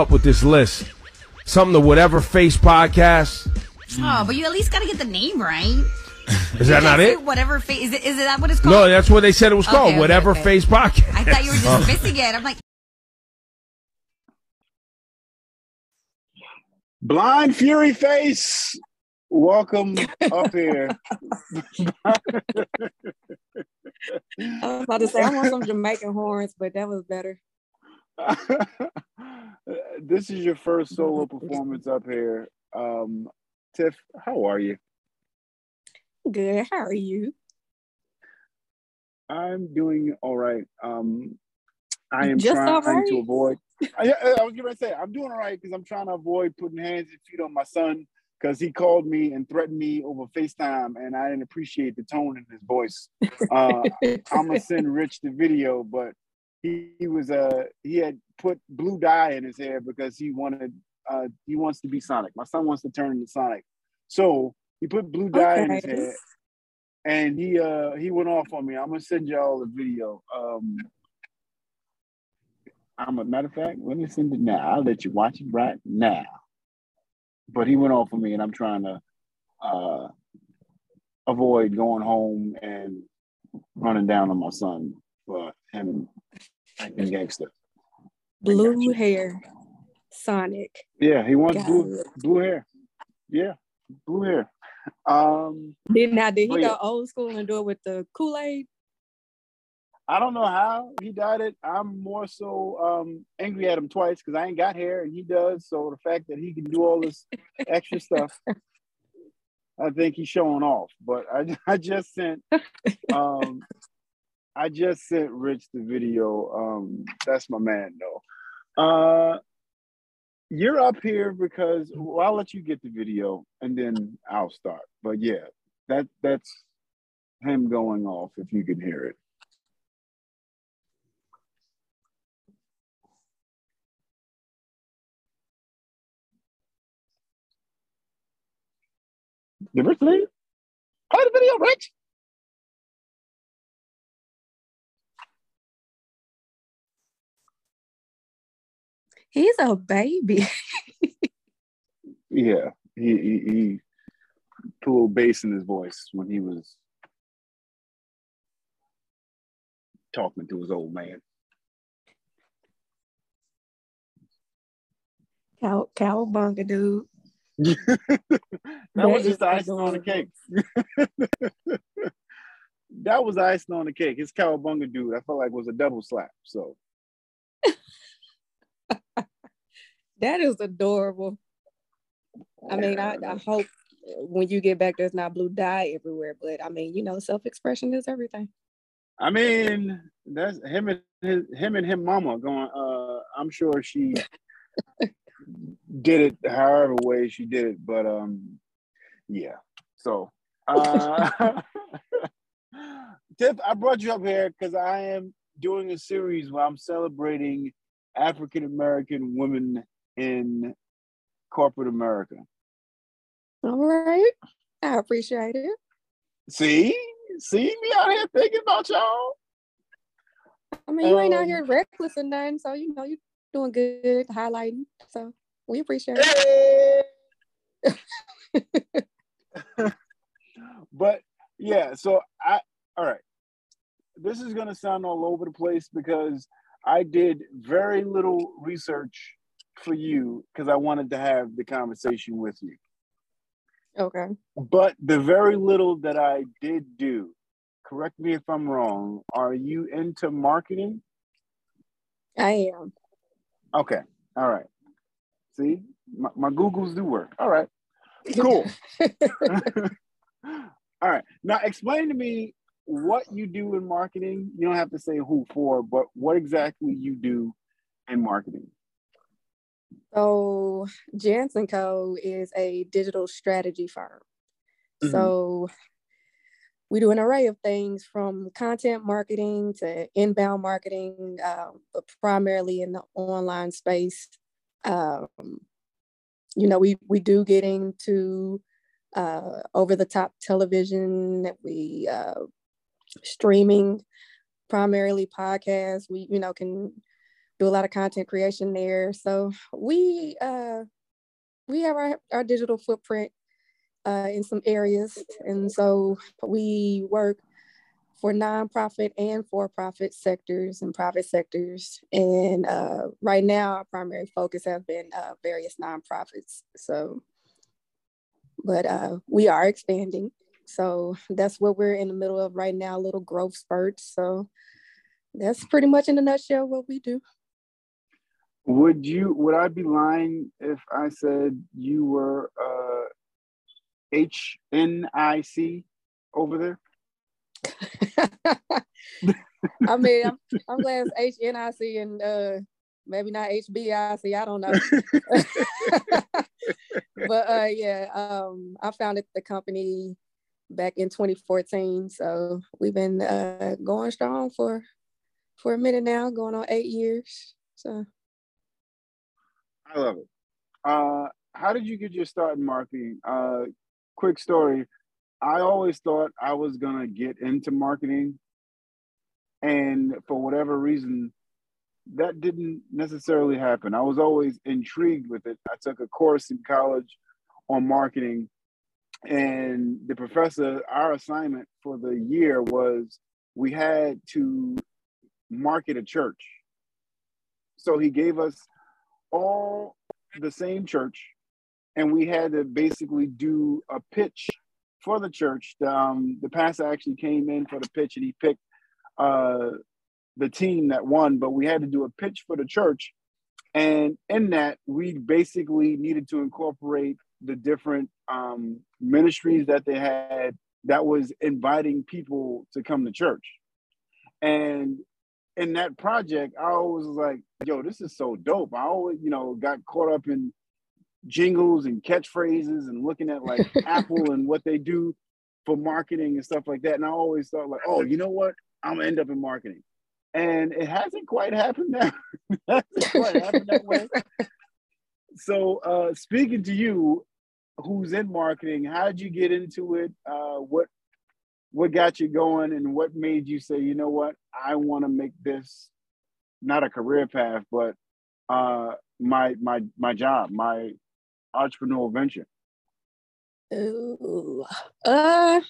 up with this list. Something to whatever face podcast. Oh, but you at least got to get the name right. Is that not it? Whatever face is it? Is it that what it's called? No, that's what they said it was Okay, called. okay, whatever okay. face podcast. I thought you were just missing it. I'm like, Blind Fury Face, welcome up here. I was about to say I want some Jamaican horns, but that was better. this is your first solo performance up here. Um, Tiff, how are you? Good. How are you? I'm doing all right. Um, I am Just trying right? to avoid. I, I was going to say I'm doing all right because I'm trying to avoid putting hands and feet on my son because he called me and threatened me over FaceTime, and I didn't appreciate the tone in his voice. Uh, I'm gonna send Rich the video, but he, he was uh he had put blue dye in his hair because he wanted uh he wants to be Sonic. My son wants to turn into Sonic, so he put blue dye in his hair, and he uh he went off on me. I'm gonna send y'all the video. Um, I'm a matter of fact, let me send it now. I'll let you watch it right now. But he went off on me, and I'm trying to uh avoid going home and running down on my son for him acting gangster. Blue hair, Sonic. Yeah, he wants blue blue hair. Yeah, blue hair. Um, Did now did he Oh, yeah. old school and do it with the Kool Aid? I don't know how he dyed it. I'm more so um angry at him twice because I ain't got hair and he does. So the fact that he can do all this extra stuff, I think he's showing off. But I I just sent um I just sent Rich the video. Um that's my man though. Uh you're up here because well, I'll let you get the video and then I'll start. But yeah, that that's him going off if you can hear it. The Rich Lee? Play the video, Rich. He's a baby. Yeah, he, he he put a little bass in his voice when he was talking to his old man. Cow cowabunga dude. that was That just the is icing on the cake. that was icing on the cake. His cowabunga dude, I felt like was a double slap. So That is adorable. I mean, I, I hope when you get back there's not blue dye everywhere, but I mean, you know, self-expression is everything. I mean, that's him and his, him and him mama going. Uh, I'm sure she did it however way she did it, but um, yeah. So, uh, Tiff, I brought you up here because I am doing a series where I'm celebrating African American women in corporate America. All right. I appreciate it. See, see me out here thinking about y'all. I mean, you ain't out Um, here reckless and nothing, so you know you're doing good, highlighting. So we appreciate it. but yeah, so I all right. This is gonna sound all over the place because I did very little research for you because I wanted to have the conversation with you. Okay. But the very little that I did do, correct me if I'm wrong, are you into marketing? I am. Okay. All right. See, my, my Googles do work. All right. Cool. All right. Now explain to me what you do in marketing. You don't have to say who for, but what exactly you do in marketing. So Jansen Co. is a digital strategy firm. Mhm. So we do an array of things from content marketing to inbound marketing, um, but primarily in the online space. Um, you know, we we do get into uh, over the top television. We uh, streaming, primarily podcasts. We you know can do a lot of content creation there. So we uh, we have our, our digital footprint uh, in some areas, and so we work for nonprofit and for-profit sectors and private sectors. And uh, right now, our primary focus has been uh, various nonprofits. So, but uh, we are expanding. So that's what we're in the middle of right now, little growth spurts. So that's pretty much in a nutshell what we do. Would you? Would I be lying if I said you were uh, HNIC over there? I mean, I'm, I'm glad it's HNIC and uh, maybe not HBIC. I don't know. but uh, yeah, um, I founded the company back in 2014. So we've been uh, going strong for for a minute now, going on eight years. So I love it. Uh, how did you get your start in marketing? Uh, quick story. I always thought I was gonna get into marketing, and for whatever reason, that didn't necessarily happen. I was always intrigued with it. I took a course in college on marketing, and the professor, our assignment for the year was we had to market a church. So he gave us all the same church, and we had to basically do a pitch for the church. Um, the pastor actually came in for the pitch, and he picked uh, the team that won. But we had to do a pitch for the church, and in that, we basically needed to incorporate the different um, ministries that they had that was inviting people to come to church. And in that project, I always was like, yo, this is so dope. I always, you know, got caught up in jingles and catchphrases and looking at like Apple and what they do for marketing and stuff like that. And I always thought like, oh, you know what? I'm gonna end up in marketing. And it hasn't quite happened that, quite happened that way. So uh speaking to you, who's in marketing, how did you get into it? Uh what what got you going and what made you say, you know what, I want to make this not a career path, but uh, my my my job, my entrepreneurial venture? Ooh, uh,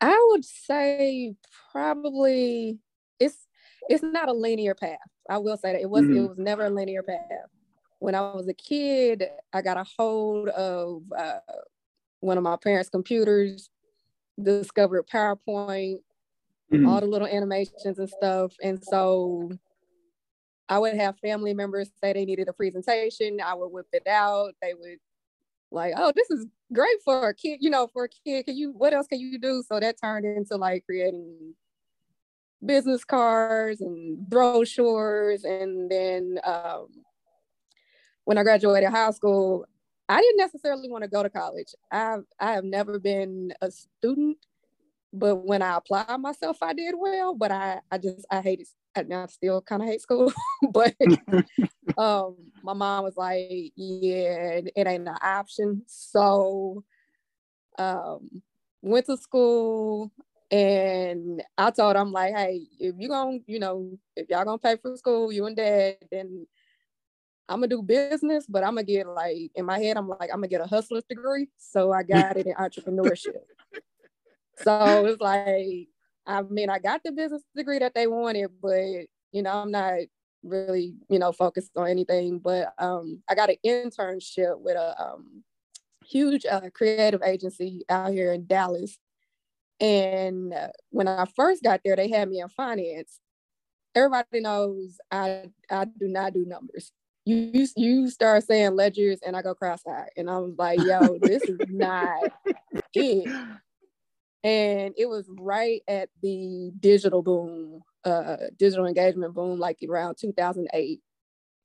I would say probably it's it's not a linear path. I will say that it was mm-hmm. it was never a linear path. When I was a kid, I got a hold of uh, one of my parents' computers, discovered PowerPoint, mm-hmm. all the little animations and stuff. And so I would have family members say they needed a presentation. I would whip it out. They would like, oh, this is great for a kid, you know, for a kid. Can you, what else can you do? So that turned into like creating business cards and brochures. And then um, when I graduated high school, I didn't necessarily want to go to college. I've I have never been a student, but when I applied myself, I did well. But I I just I hated I still kind of hate school. but um, my mom was like, "Yeah, it, it ain't an option." So um, went to school and I told him like, "Hey, if you gonna, you know, if y'all gonna pay for school, you and dad, then I'm gonna do business, but I'm gonna get like in my head, I'm like, I'm gonna get a hustler's degree. So I got it in entrepreneurship. So it's like, I mean, I got the business degree that they wanted, but you know, I'm not really, you know, focused on anything. But um, I got an internship with a um, huge uh, creative agency out here in Dallas. And uh, when I first got there, they had me in finance. Everybody knows I I do not do numbers you you start saying ledgers and I go cross-eyed and I was like, yo, this is not it. And it was right at the digital boom, uh, digital engagement boom, like around 2008.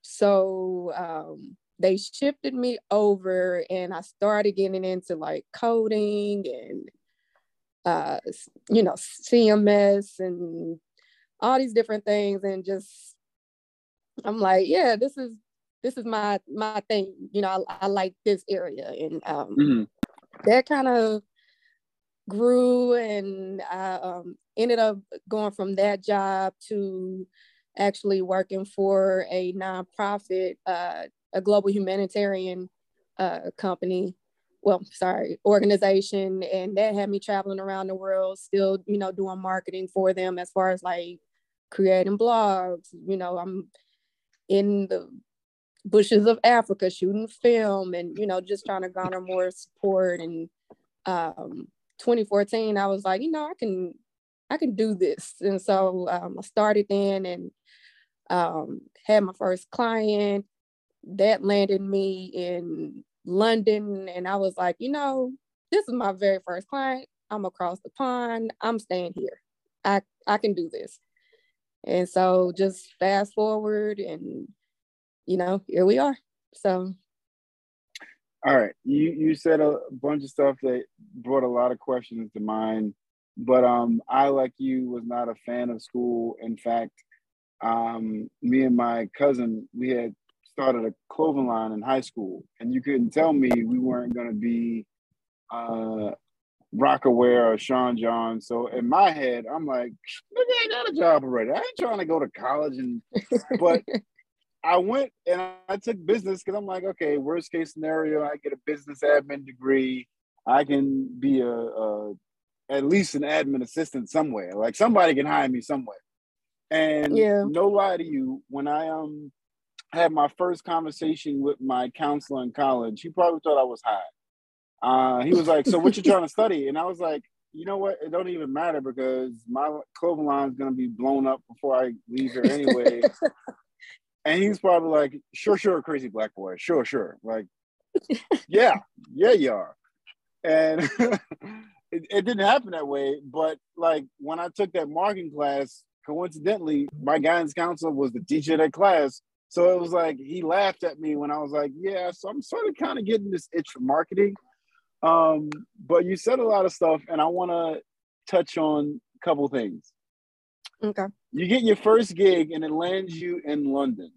So um, they shifted me over and I started getting into like coding and uh, you know, CMS and all these different things and just I'm like, yeah, this is this is my my thing. You know, I, I like this area, and um, mm-hmm. that kind of grew and I um, ended up going from that job to actually working for a nonprofit, uh, a global humanitarian uh, company. Well, sorry, organization, and that had me traveling around the world, still, you know, doing marketing for them as far as like creating blogs. You know, I'm in the bushes of Africa shooting film, and you know, just trying to garner more support. And um, 2014, I was like, you know, I can I can do this. And so um, I started then and um, had my first client. That landed me in London. And I was like, you know, this is my very first client. I'm across the pond. I'm staying here. I, I can do this. And so just fast forward and, you know, here we are. So. All right. You, you said a bunch of stuff that brought a lot of questions to mind but um, I, like you, was not a fan of school. In fact, um, me and my cousin, we had started a clothing line in high school, and you couldn't tell me we weren't going to be uh, Rocawear or Sean John. So in my head, I'm like, maybe I got a job already. I ain't trying to go to college, and but I went and I took business because I'm like, okay, worst case scenario, I get a business admin degree. I can be a, a at least an admin assistant somewhere. Like somebody can hire me somewhere. And yeah. no lie to you, when I um had my first conversation with my counselor in college, he probably thought I was high. Uh, he was like, "So what you trying to study?" And I was like, "You know what? It don't even matter because my clothing line is gonna be blown up before I leave here anyway." and he's probably like, "Sure, sure, crazy black boy. Sure, sure. Like, yeah, yeah, you are." And it, it didn't happen that way. But like when I took that marketing class, coincidentally, my guidance counselor was the teacher of that class. So it was like he laughed at me when I was like, "Yeah, so I'm sort of kind of getting this itch for marketing." Um, but you said a lot of stuff, and I want to touch on a couple things. Okay. You get your first gig, and it lands you in London.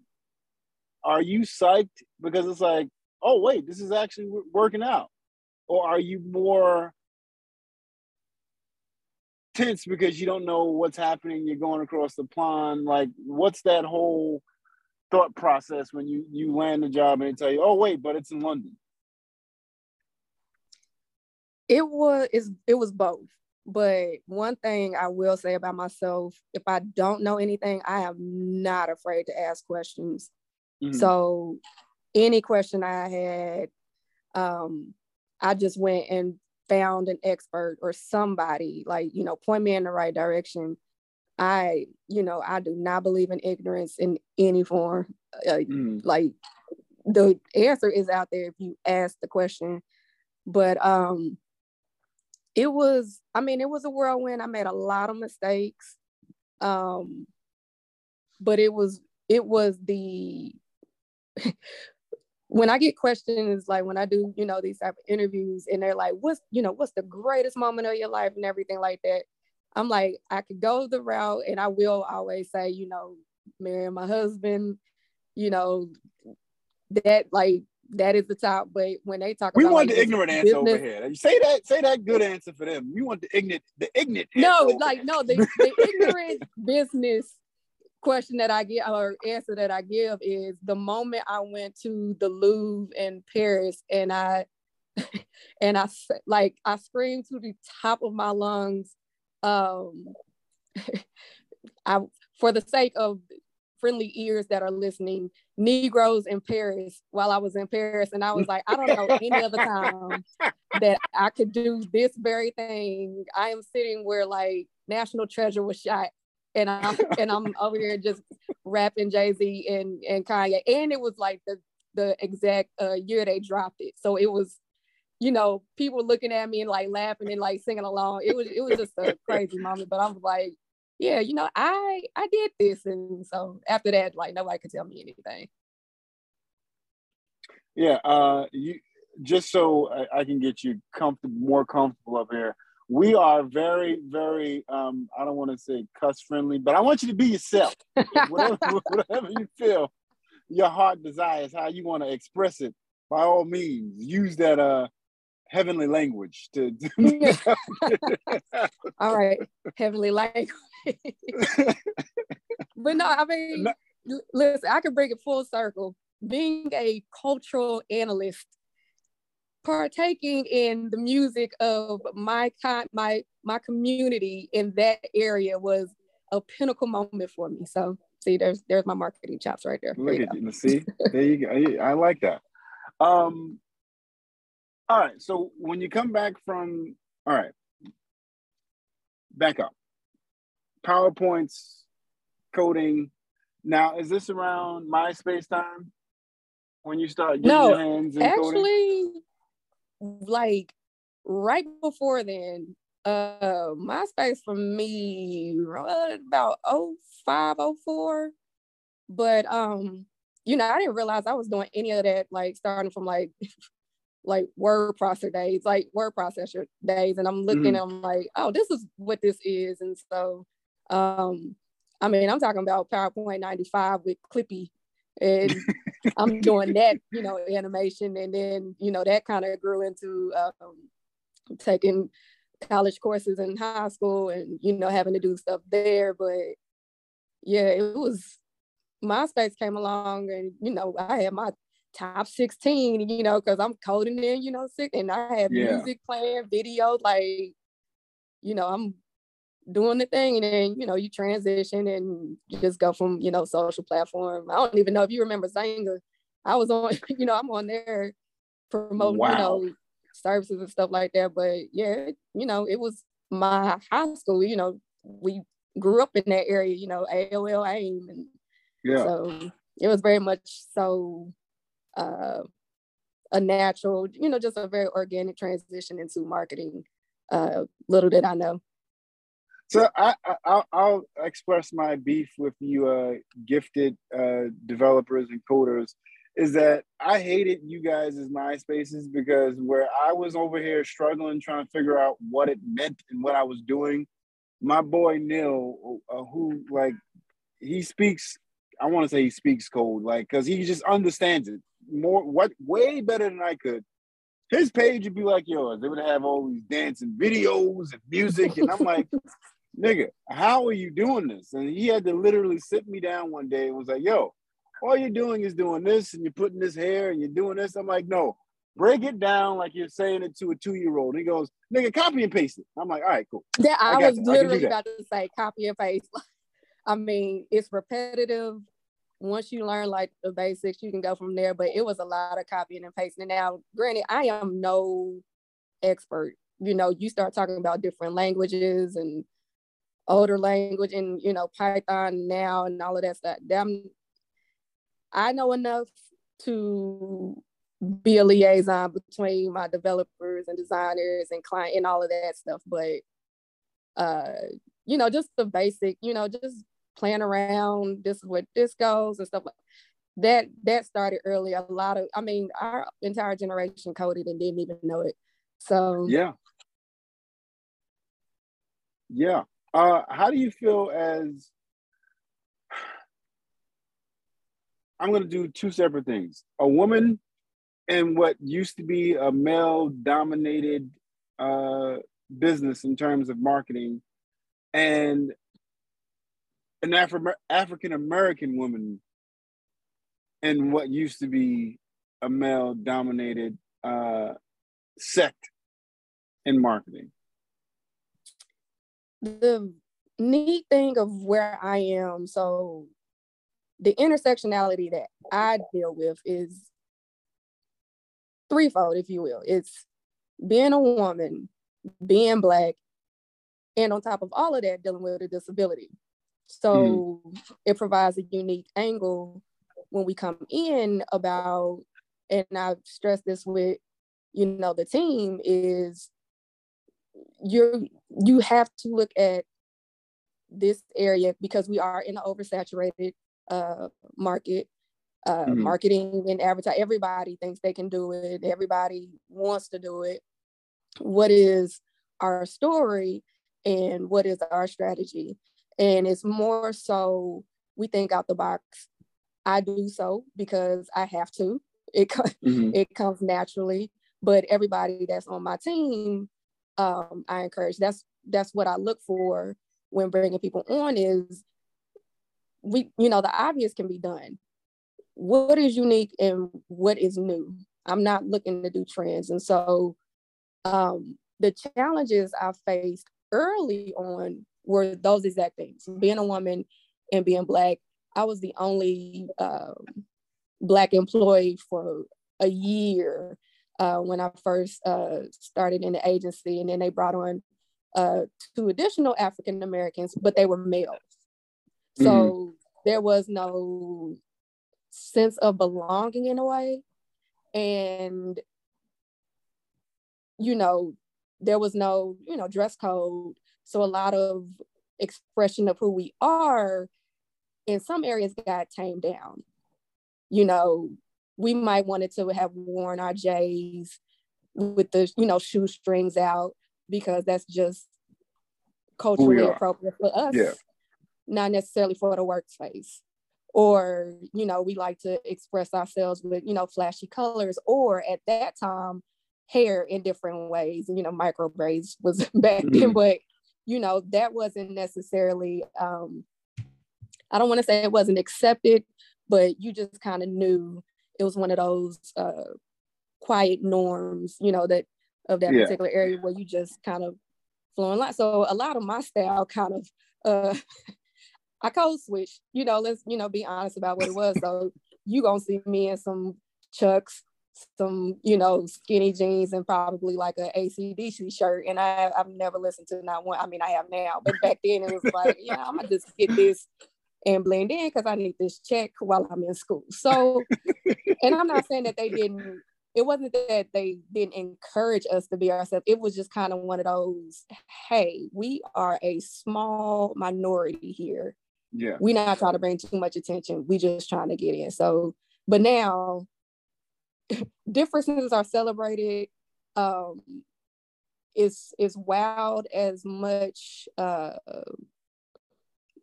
Are you psyched because it's like, oh wait, this is actually working out, or are you more tense because you don't know what's happening. You're going across the pond. Like, what's that whole thought process when you you land the job and they tell you, "Oh, wait, but it's in London." It was it was both. But one thing I will say about myself, if I don't know anything, I am not afraid to ask questions. Mm-hmm. So any question I had, um, I just went and found an expert or somebody like you know point me in the right direction i you know i do not believe in ignorance in any form uh, mm. like the answer is out there if you ask the question but um it was i mean it was a whirlwind. I made a lot of mistakes. Um but it was it was the when I get questions like when I do, you know, these type of interviews and they're like, what's, you know, what's the greatest moment of your life? and everything like that. I'm like, I could go the route and I will always say, you know, marrying my husband, you know, that like that is the top. But when they talk, we about, want like, the ignorant business, answer over here. Say that, say that good answer for them. We want the ignorant, the ignorant. No, like no, the, the ignorant business question that I get or answer that I give is the moment I went to the Louvre in Paris and I and I like I screamed to the top of my lungs um I for the sake of friendly ears that are listening Negroes in Paris while I was in Paris and I was like I don't know any other time that I could do this very thing. I am sitting where like National Treasure was shot and I'm and I'm over here just rapping Jay Z and and Kanye, and it was like the the exact uh, year they dropped it, so it was, you know, people looking at me and like laughing and like singing along. It was it was just a crazy moment, but I'm like, yeah, you know, I I did this, and so after that, like nobody could tell me anything. Yeah, uh, you just so I, I can get you comfortable, more comfortable up here we are very, very, um, I don't want to say cuss friendly, but I want you to be yourself. whatever, whatever you feel your heart desires, how you want to express it, by all means, use that uh heavenly language to. All right, heavenly language. but no, I mean, no. listen, I can bring it full circle. Being a cultural analyst, partaking in the music of my con- my my community in that area was a pinnacle moment for me. So see, there's there's my marketing chops right there. Look there at you. See, there you go. I like that. Um, all right. So when you come back from, all right, back up. PowerPoints, coding. Now, is this around MySpace time when you start getting no, your hands actually, coding? like right before then, uh, MySpace for me about 05, 04. But um, you know, I didn't realize I was doing any of that, like starting from like like word processor days, like word processor days. And I'm looking, mm-hmm. I'm like, oh, this is what this is. And so um, I mean, I'm talking about PowerPoint 95 with Clippy. And I'm doing that, you know, animation. And then, you know, that kind of grew into um, taking college courses in high school and, you know, having to do stuff there. But yeah, it was MySpace came along and, you know, I had my top 16, you know, because I'm coding in, you know, sick and I had yeah. music playing, video, like, you know, I'm doing the thing and then, you know, you transition and you just go from, you know, social platform. I don't even know if you remember Xanga. I was on, you know, I'm on there promoting, wow. you know, services and stuff like that. But yeah, you know, it was my high school, you know, we grew up in that area, you know, AOL AIM and yeah. So it was very much so uh, a natural, you know, just a very organic transition into marketing. Uh, little did I know. So I, I will express my beef with you, uh, gifted uh, developers and coders, is that I hated you guys as MySpaces because where I was over here struggling trying to figure out what it meant and what I was doing, my boy Neil, uh, who like he speaks I want to say he speaks code, like because he just understands it more, what way better than I could. His page would be like yours. They would have all these dancing videos and music, and I'm like, nigga, how are you doing this? And he had to literally sit me down one day and was like, yo, all you're doing is doing this, and you're putting this hair, and you're doing this. I'm like, no, break it down like you're saying it to a two year old. He goes, nigga, copy and paste it. I'm like, all right, cool. Yeah, I, I was literally about to say copy and paste. I mean, it's repetitive. Once you learn like the basics, you can go from there. But it was a lot of copying and pasting. Now, granted, I am no expert. You know, you start talking about different languages and older language and you know Python now and all of that stuff. Them, I know enough to be a liaison between my developers and designers and client and all of that stuff. But uh, you know, just the basic, you know, just playing around. This is what this goes and stuff like that. That started early. A lot of, I mean, our entire generation coded and didn't even know it. So yeah, yeah. Uh, how do you feel as? I'm going to do two separate things. A woman in what used to be a male-dominated uh, business in terms of marketing, and an Afro- African American woman in what used to be a male dominated uh, sect in marketing. The neat thing of where I am, so the intersectionality that I deal with is threefold, if you will. It's being a woman, being black, and on top of all of that, dealing with a disability. So mm. it provides a unique angle when we come in about, and I've stressed this with, you know, the team is you're you have to look at this area because we are in an oversaturated uh, market. Uh, mm-hmm. Marketing and advertising, everybody thinks they can do it. Everybody wants to do it. What is our story and what is our strategy? And it's more so we think out the box. I do so because I have to. It mm-hmm. it comes naturally. but everybody that's on my team, um, I encourage. That's that's what I look for when bringing people on is we, you know, the obvious can be done. What is unique and what is new? I'm not looking to do trends, and so um, the challenges I faced early on were those exact things. Being a woman and being black, I was the only um, black employee for a year uh, when I first uh, started in the agency, and then they brought on uh, two additional African Americans, but they were males. So mm-hmm. there was no sense of belonging in a way, and you know, there was no you know dress code. So a lot of expression of who we are in some areas got tamed down. You know, we might wanted to have worn our J's with the, you know, shoestrings out because that's just culturally appropriate for us. Yeah. Not necessarily for the workspace. Or, you know, we like to express ourselves with, you know, flashy colors, or at that time, hair in different ways. You know, micro braids was back mm-hmm. then, but you know, that wasn't necessarily um I don't want to say it wasn't accepted, but you just kind of knew it was one of those uh, quiet norms, you know, that of that yeah. particular area where you just kind of flowing line. So a lot of my style kind of uh I code switch, you know, let's, you know, be honest about what it was. So you gonna see me in some chucks, some, you know, skinny jeans and probably like a ACDC shirt. And I I've never listened to not one. I mean I have now, but back then it was like, yeah, I'm gonna just get this and blend in because I need this check while I'm in school. So, and I'm not saying that they didn't, it wasn't that they didn't encourage us to be ourselves. It was just kind of one of those, hey, we are a small minority here. Yeah. We're not trying to bring too much attention. We just trying to get in. So, but now differences are celebrated. Um, it's, it's wild as much uh,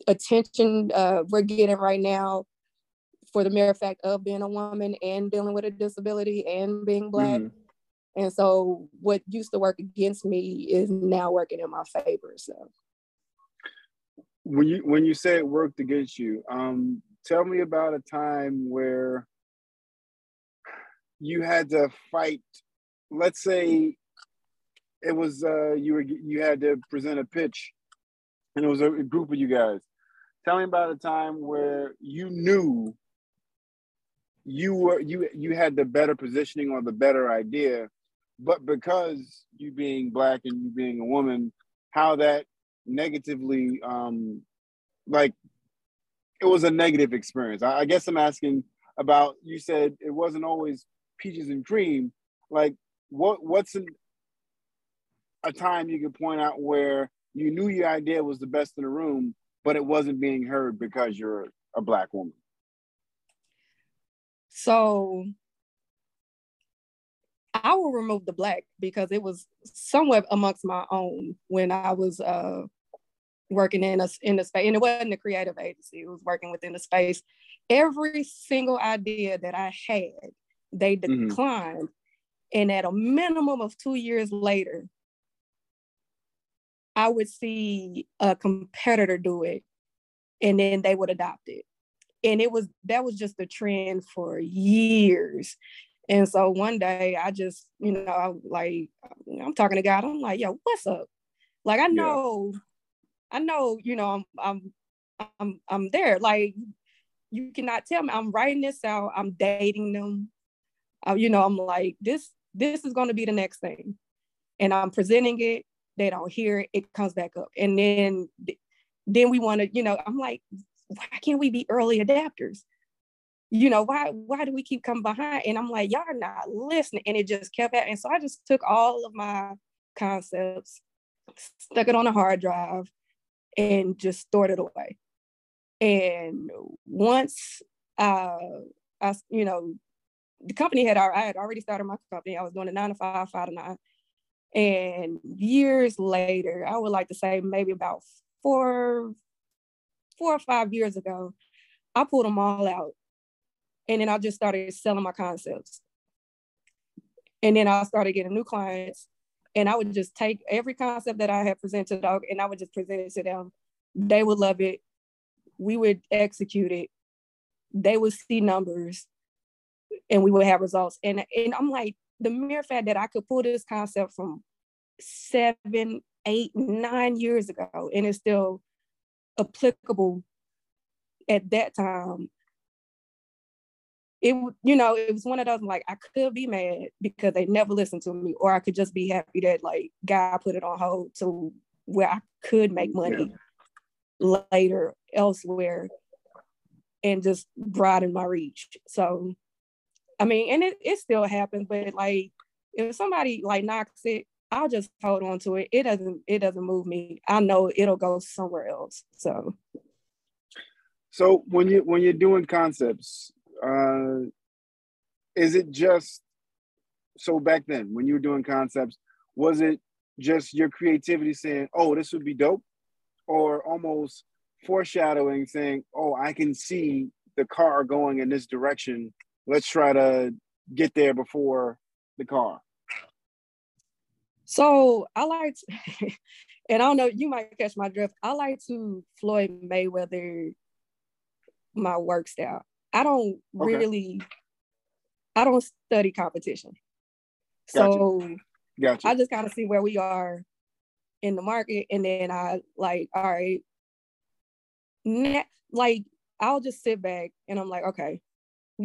attention uh, we're getting right now for the mere fact of being a woman and dealing with a disability and being black. Mm-hmm. And so what used to work against me is now working in my favor. So when you when you say it worked against you, um, tell me about a time where you had to fight. Let's say it was uh, you were you had to present a pitch, and it was a group of you guys, tell me about a time where you knew you were you you had the better positioning or the better idea but because you being black and you being a woman how that negatively um like it was a negative experience. I, I guess i'm asking about you said it wasn't always peaches and cream. Like what what's an, a time you could point out where you knew your idea was the best in the room but it wasn't being heard because you're a black woman. So I will remove the black because it was somewhat amongst my own when I was uh, working in a in the space, and it wasn't a creative agency. It was working within the space. Every single idea that I had, they mm-hmm. declined, mm-hmm. and at a minimum of two years later, I would see a competitor do it and then they would adopt it. And it was that was just a trend for years. And so one day I just, you know, I like I'm talking to God. I'm like, yo, what's up? Like I know, yeah. I know, you know, I'm I'm I'm I'm there. Like you cannot tell me I'm writing this out, I'm dating them. Uh, you know, I'm like, this this is gonna be the next thing. And I'm presenting it they don't hear it, it comes back up. And then then we want to, you know, I'm like, why can't we be early adapters? You know, why why do we keep coming behind? And I'm like, y'all are not listening. And it just kept happening. So I just took all of my concepts, stuck it on a hard drive, and just stored it away. And once uh, I, you know, the company had I had already started my company. I was doing a nine to five, five to nine. And years later, I would like to say maybe about four, four or five years ago, I pulled them all out. And then I just started selling my concepts. And then I started getting new clients and I would just take every concept that I had presented and I would just present it to them. They would love it. We would execute it. They would see numbers and we would have results. And, and I'm like, the mere fact that I could pull this concept from seven, eight, nine years ago, and it's still applicable at that time. It you know it was one of those like I could be mad because they never listened to me, or I could just be happy that like God put it on hold to where I could make money yeah. later elsewhere and just broaden my reach. So I mean, and it, it still happens, but like if somebody like knocks it, I'll just hold on to it. It doesn't it doesn't move me. I know it'll go somewhere else. So so when you when you're doing concepts, uh is it just so back then when you were doing concepts, was it just your creativity saying, "Oh, this would be dope," or almost foreshadowing, saying, "Oh, I can see the car going in this direction let's try to get there before the car. So I like, to, and I don't know, you might catch my drift. I like to Floyd Mayweather my work style. I don't okay. really, I don't study competition. Gotcha. So gotcha. I just kind of see where we are in the market, and then I like, all right, like I'll just sit back and I'm like, okay,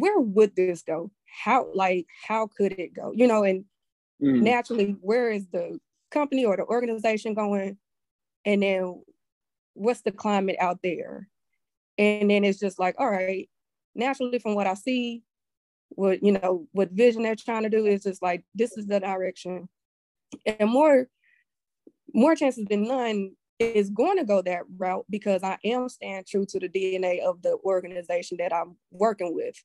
where would this go? How like how could it go? You know, and mm. naturally, where is the company or the organization going? And then what's the climate out there? And then it's just like, all right, naturally from what I see, what you know, what vision they're trying to do is just like this is the direction. And more more chances than none is going to go that route because I am staying true to the DNA of the organization that I'm working with.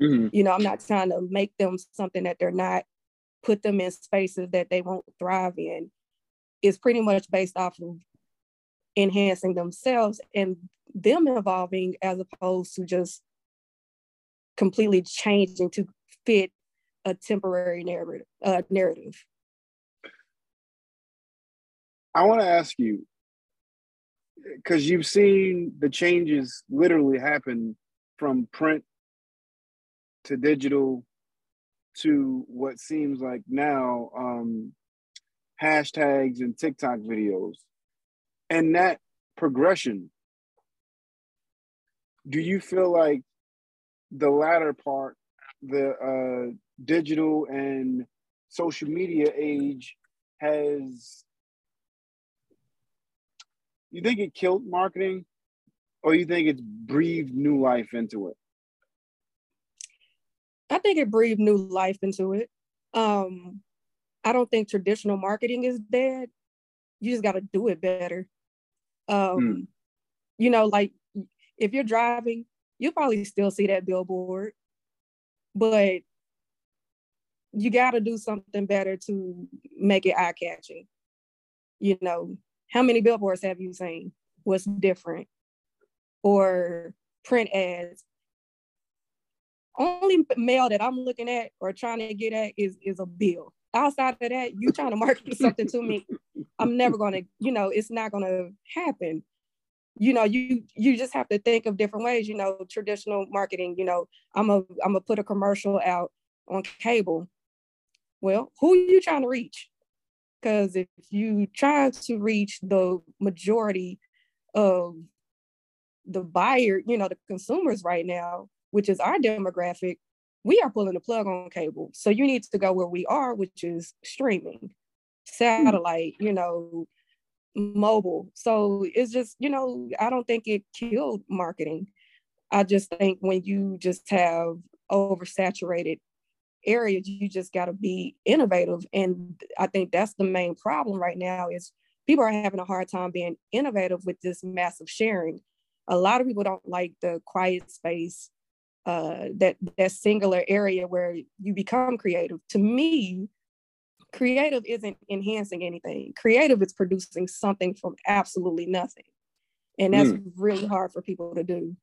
Mm-hmm. You know, I'm not trying to make them something that they're not, put them in spaces that they won't thrive in. It's pretty much based off of enhancing themselves and them evolving as opposed to just completely changing to fit a temporary narrative. Uh, narrative. I want to ask you because you've seen the changes literally happen from print to digital to what seems like now um, hashtags and TikTok videos. And that progression, do you feel like the latter part, the uh, digital and social media age, has you think it killed marketing or you think it's breathed new life into it? I think it breathed new life into it. Um, I don't think traditional marketing is dead. You just got to do it better. Um, mm. You know, like if you're driving, you'll probably still see that billboard, but you got to do something better to make it eye catching. You know, how many billboards have you seen? What's different? Or print ads only mail that I'm looking at or trying to get at is is a bill. Outside of that, you trying to market something to me, I'm never gonna, you know, it's not gonna happen. You know, you you just have to think of different ways. You know, traditional marketing. You know, I'm a I'm gonna put a commercial out on cable. Well, who are you trying to reach? Because if you try to reach the majority of the buyer, you know, the consumers right now, which is our demographic, we are pulling the plug on cable. So you need to go where we are, which is streaming, hmm. satellite, you know, mobile. So it's just, you know, I don't think it killed marketing. I just think when you just have oversaturated areas, you just got to be innovative. And I think that's the main problem right now is people are having a hard time being innovative with this massive sharing. A lot of people don't like the quiet space uh, that that singular area where you become creative. To me, creative isn't enhancing anything. Creative is producing something from absolutely nothing, and that's mm. really hard for people to do.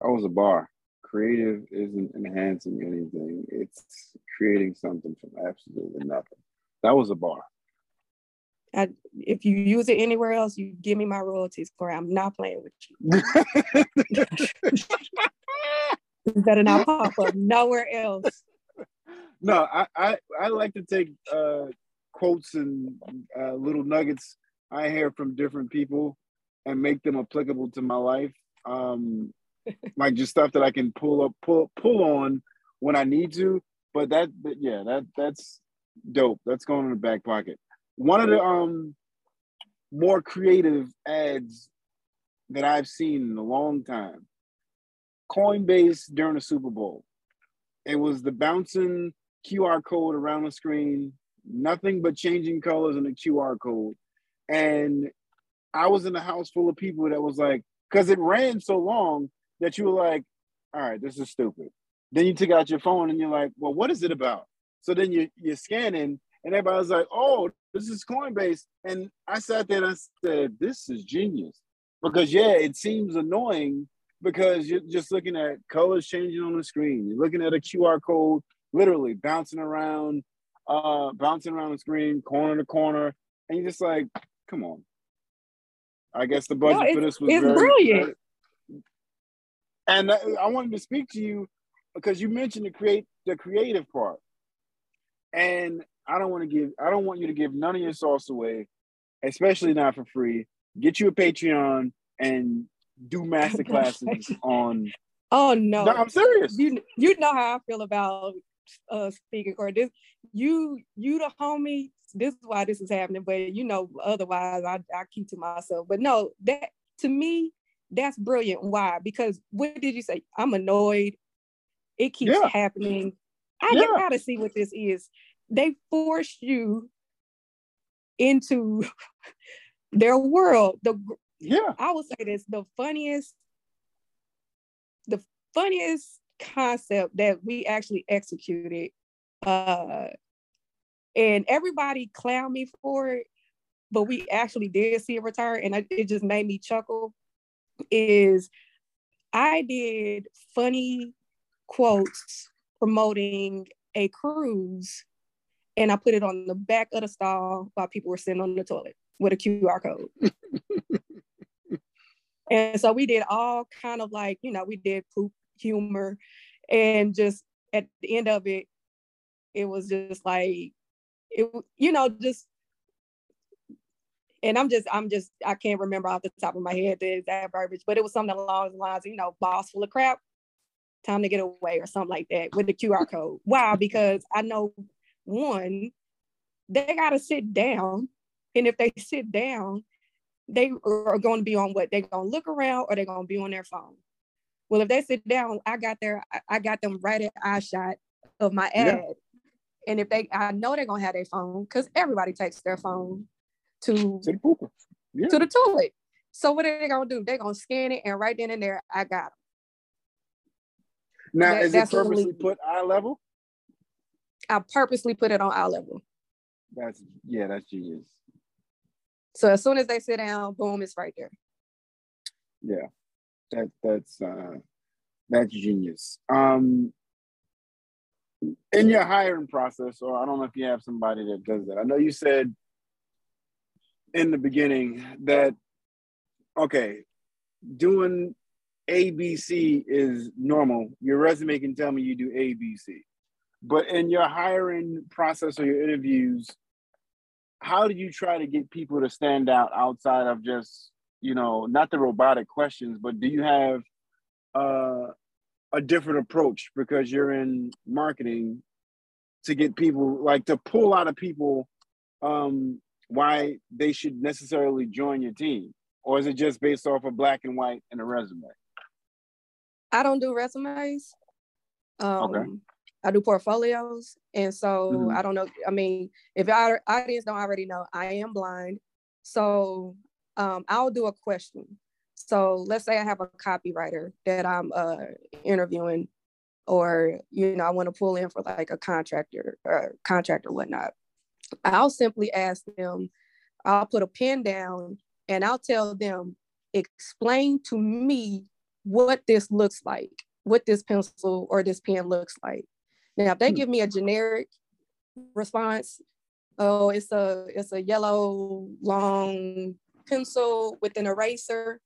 That was a bar. creative isn't enhancing anything. It's creating something from absolutely nothing. That was a bar. I, if you use it anywhere else, you give me my royalties, Corey. I'm not playing with you. you better not pop up nowhere else. No, I, I, I like to take uh, quotes and uh, little nuggets I hear from different people and make them applicable to my life. Um, like just stuff that I can pull up, pull pull on when I need to. But that, but yeah, that that's dope. That's going in the back pocket. One of the um more creative ads that I've seen in a long time. Coinbase during the Super Bowl. It was the bouncing QR code around the screen, nothing but changing colors in the QR code. And I was in a house full of people that was like, because it ran so long that you were like, all right, this is stupid. Then you took out your phone and you're like, well, what is it about? So then you, you're scanning and everybody was like, oh, this is Coinbase. And I sat there and I said, this is genius. Because yeah, it seems annoying because you're just looking at colors changing on the screen. You're looking at a QR code literally bouncing around, uh, bouncing around the screen, corner to corner. And you're just like, come on. I guess the budget no, for this was it's very, brilliant. Very, and I wanted to speak to you because you mentioned the create the creative part. And I don't want to give I don't want you to give none of your sauce away, especially not for free. Get you a Patreon and do master classes on Oh no. No, I'm serious. You you know how I feel about uh speaking court. This you you the homie. This is why this is happening. But you know, otherwise I, I keep to myself. But no, that to me, that's brilliant. Why? Because what did you say? I'm annoyed. It keeps yeah. happening. I yeah. gotta see what this is they force you into their world. The yeah, I would say this the funniest, the funniest concept that we actually executed. Uh, and everybody clown me for it, but we actually did see a return, and I, it just made me chuckle. Is I did funny quotes promoting a cruise and I put it on the back of the stall while people were sitting on the toilet with a QR code. and so we did all kind of like, you know, we did poop humor and just at the end of it, it was just like it, you know, just and I'm just, I'm just, I can't remember off the top of my head the exact verbiage, but it was something along the lines, you know, boss full of crap, time to get away or something like that with the QR code. Why? Because I know one, they got to sit down. And if they sit down, they are going to be on what? They're going to look around or they're going to be on their phone. Well, if they sit down, I got their, I got them right at eye shot of my ad. Yeah. And if they, I know they're going to have their phone because everybody takes their phone to, to the, yeah. to the toilet. So what are they going to do? They're going to scan it and right then and there, I got them. Now, that, is it purposely put eye level? I purposely put it on eye level. That's yeah, that's genius. So as soon as they sit down, boom, it's right there. Yeah, that that's uh, that's genius. Um, in your hiring process, or I don't know if you have somebody that does that. I know you said in the beginning that okay, doing ABC is normal. Your resume can tell me you do ABC. But in your hiring process or your interviews, how do you try to get people to stand out outside of just, you know, not the robotic questions, but do you have uh, a different approach because you're in marketing to get people like to pull out of people um, why they should necessarily join your team? Or is it just based off of black and white and a resume? I don't do resumes. Um, okay. I do portfolios. And so mm-hmm. I don't know. I mean, if our audience don't already know, I am blind. So um, I'll do a question. So let's say I have a copywriter that I'm uh, interviewing, or you know, I want to pull in for like a contractor or contract or whatnot. I'll simply ask them, I'll put a pen down and I'll tell them, explain to me what this looks like what this pencil or this pen looks like. Now, if they Hmm. give me a generic response, oh, it's a it's a yellow long pencil with an eraser,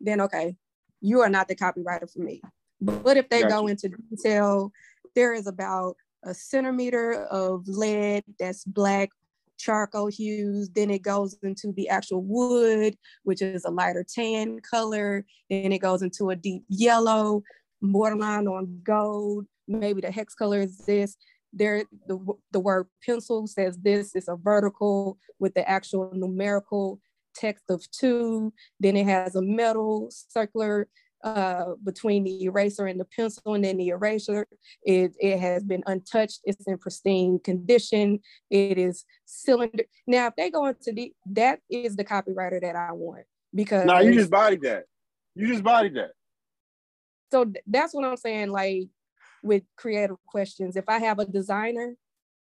then okay, you are not the copywriter for me. But if they go into detail, there is about a centimeter of lead that's black charcoal hues. Then it goes into the actual wood, which is a lighter tan color. Then it goes into a deep yellow, borderline on gold. Maybe the hex color is this. There, the, the word pencil says this is a vertical with the actual numerical text of two. Then it has a metal circular uh, between the eraser and the pencil, and then the eraser, it, it has been untouched. It's in pristine condition. It is cylinder. Now, if they go into the, that is the copywriter that I want because. Nah, you just bodied that. You just bodied that. So th- that's what I'm saying. Like with creative questions, if I have a designer,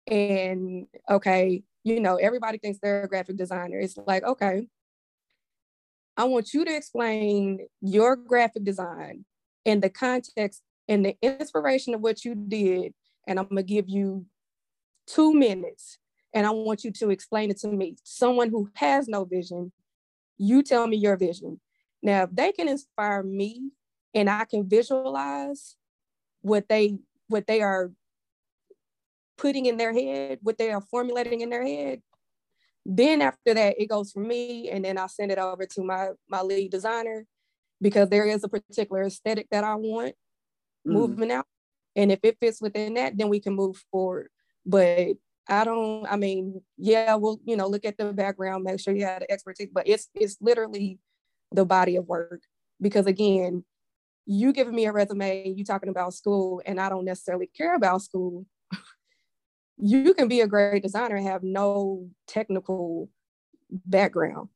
and okay, you know, everybody thinks they're a graphic designer. It's like okay, I want you to explain your graphic design in the context and the inspiration of what you did. And I'm gonna give you two minutes and I want you to explain it to me. Someone who has no vision, you tell me your vision. Now, if they can inspire me and I can visualize what they what they are putting in their head, what they are formulating in their head, then after that, it goes from me, and then I send it over to my my lead designer because there is a particular aesthetic that I want Mm. moving out, and if it fits within that, then we can move forward. But I don't. I mean, yeah, we'll you know look at the background, make sure you have the expertise, but it's it's literally the body of work because again, you giving me a resume, you talking about school, and I don't necessarily care about school you can be a great designer and have no technical background.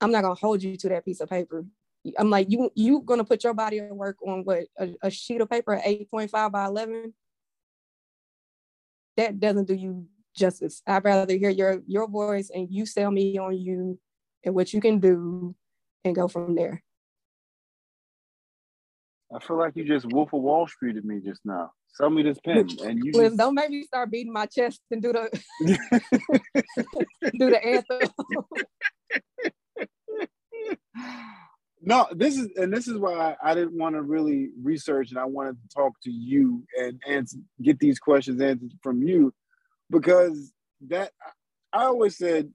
I'm not gonna hold you to that piece of paper. I'm like, you you gonna put your body of work on what a, a sheet of paper, 8.5 by 11. That doesn't do you justice. I'd rather hear your your voice and you sell me on you and what you can do and go from there. I feel like you just Wolf of Wall Street at me just now. Sell me this pen, and you Liz, just don't make me start beating my chest and do the do the anthem. no. This is and this is why I, I didn't want to really research, and I wanted to talk to you and and get these questions answered from you, because that I always said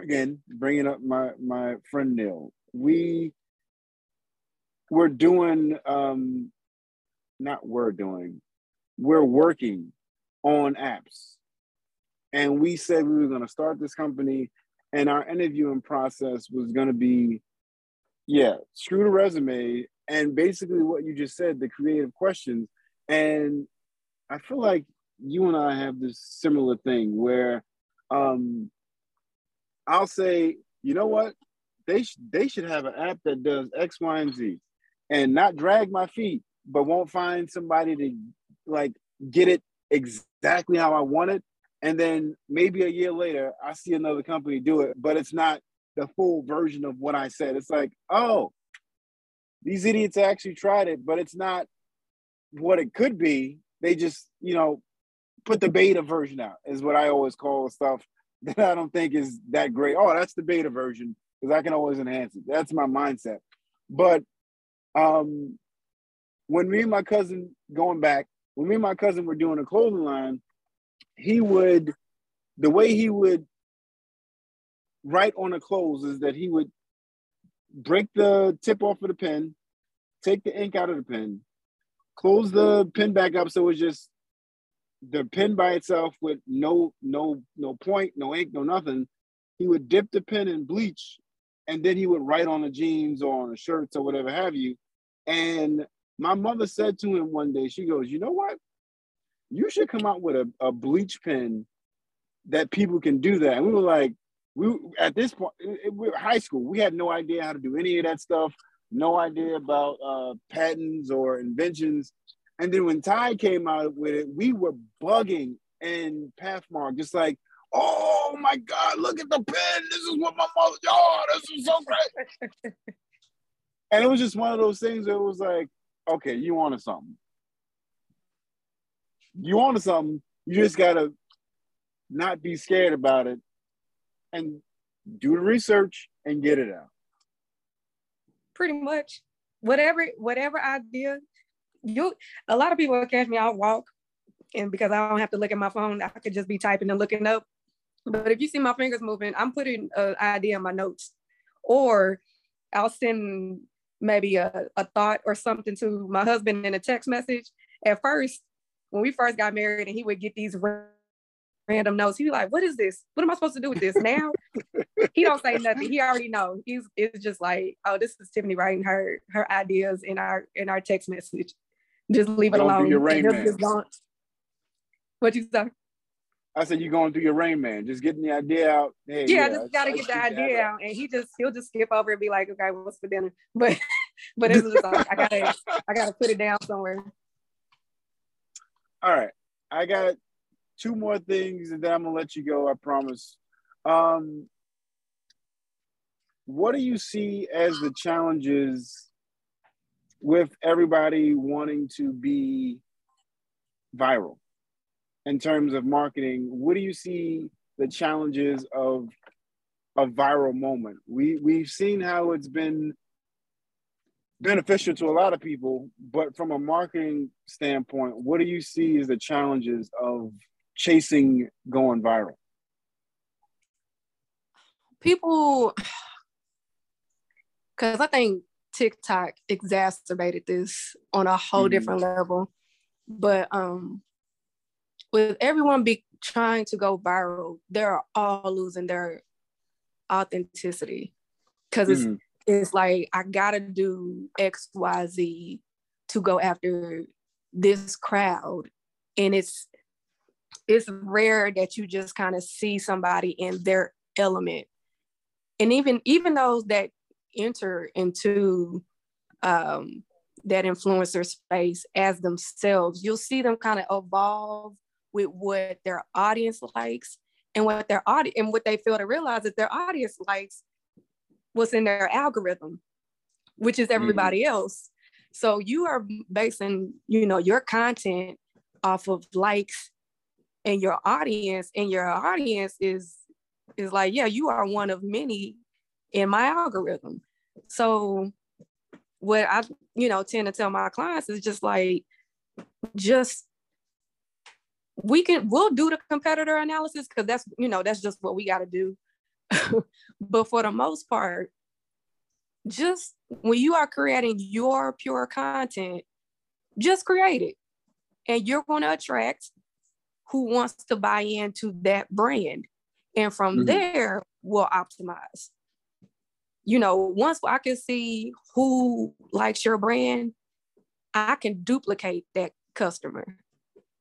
again, bringing up my my friend Neil, we we're doing um not we're doing we're working on apps. And we said we were going to start this company and our interviewing process was going to be yeah screw the resume and basically what you just said the creative questions. And i feel like you and i have this similar thing where um i'll say you know what? They, sh- they should have an app that does x y and z and not drag my feet but won't find somebody to like get it exactly how I want it. And then maybe a year later, I see another company do it, but it's not the full version of what I said. It's like, oh, these idiots actually tried it, but it's not what it could be. They just, you know, put the beta version out, is what I always call stuff that I don't think is that great. Oh, that's the beta version, because I can always enhance it. That's my mindset. But um when me and my cousin going back, when me and my cousin were doing a clothing line, he would the way he would write on the clothes is that he would break the tip off of the pen, take the ink out of the pen, close the pen back up so it's just the pen by itself with no no no point, no ink, no nothing. He would dip the pen in bleach and then he would write on the jeans or on the shirts or whatever have you. And my mother said to him one day, she goes, You know what? You should come out with a, a bleach pen that people can do that. And we were like, we at this point, it, we were high school. We had no idea how to do any of that stuff, no idea about uh, patents or inventions. And then when Tide came out with it, we were bugging and Pathmark, just like, oh my God, look at the pen. This is what my mother, oh, this is so great. and it was just one of those things it was like, okay, you wanted something. You wanted something. You just gotta not be scared about it and do the research and get it out. Pretty much. Whatever, whatever idea, you a lot of people will catch me out walk. And because I don't have to look at my phone, I could just be typing and looking up. But if you see my fingers moving, I'm putting an idea in my notes. Or I'll send maybe a, a thought or something to my husband in a text message. At first, when we first got married and he would get these random notes, he'd be like, what is this? What am I supposed to do with this now? he don't say nothing. He already know. He's it's just like, oh, this is Tiffany writing her her ideas in our in our text message. Just leave it alone. do your Rain Man. just don't- What you say? I said you're going through your rain man, just getting the idea out. Hey, yeah, just gotta I get the idea out, and he just he'll just skip over and be like, "Okay, what's for dinner?" But but it's just like I gotta I gotta put it down somewhere. All right. I got two more things and then I'm gonna let you go, I promise. Um what do you see as the challenges with everybody wanting to be viral in terms of marketing? What do you see the challenges of a viral moment? We we've seen how it's been beneficial to a lot of people, but from a marketing standpoint, what do you see as the challenges of chasing going viral? People, because I think TikTok exacerbated this on a whole Mhm. different level. But um, with everyone be trying to go viral, they're all losing their authenticity because it's Mhm. It's like I gotta do X, Y, Z to go after this crowd. And it's it's rare that you just kind of see somebody in their element. And even even those that enter into um that influencer space as themselves, you'll see them kind of evolve with what their audience likes and what their audience and what they fail to realize is their audience likes what's in their algorithm, which is everybody else. So you are basing, you know, your content off of likes and your audience, and your audience is is like, yeah, you are one of many in my algorithm. So what I, you know, tend to tell my clients is just like, just we can we'll do the competitor analysis because that's you know that's just what we got to do but for the most part just when you are creating your pure content just create it and you're going to attract who wants to buy into that brand and from Mhm. there we'll optimize you know once i can see who likes your brand i can duplicate that customer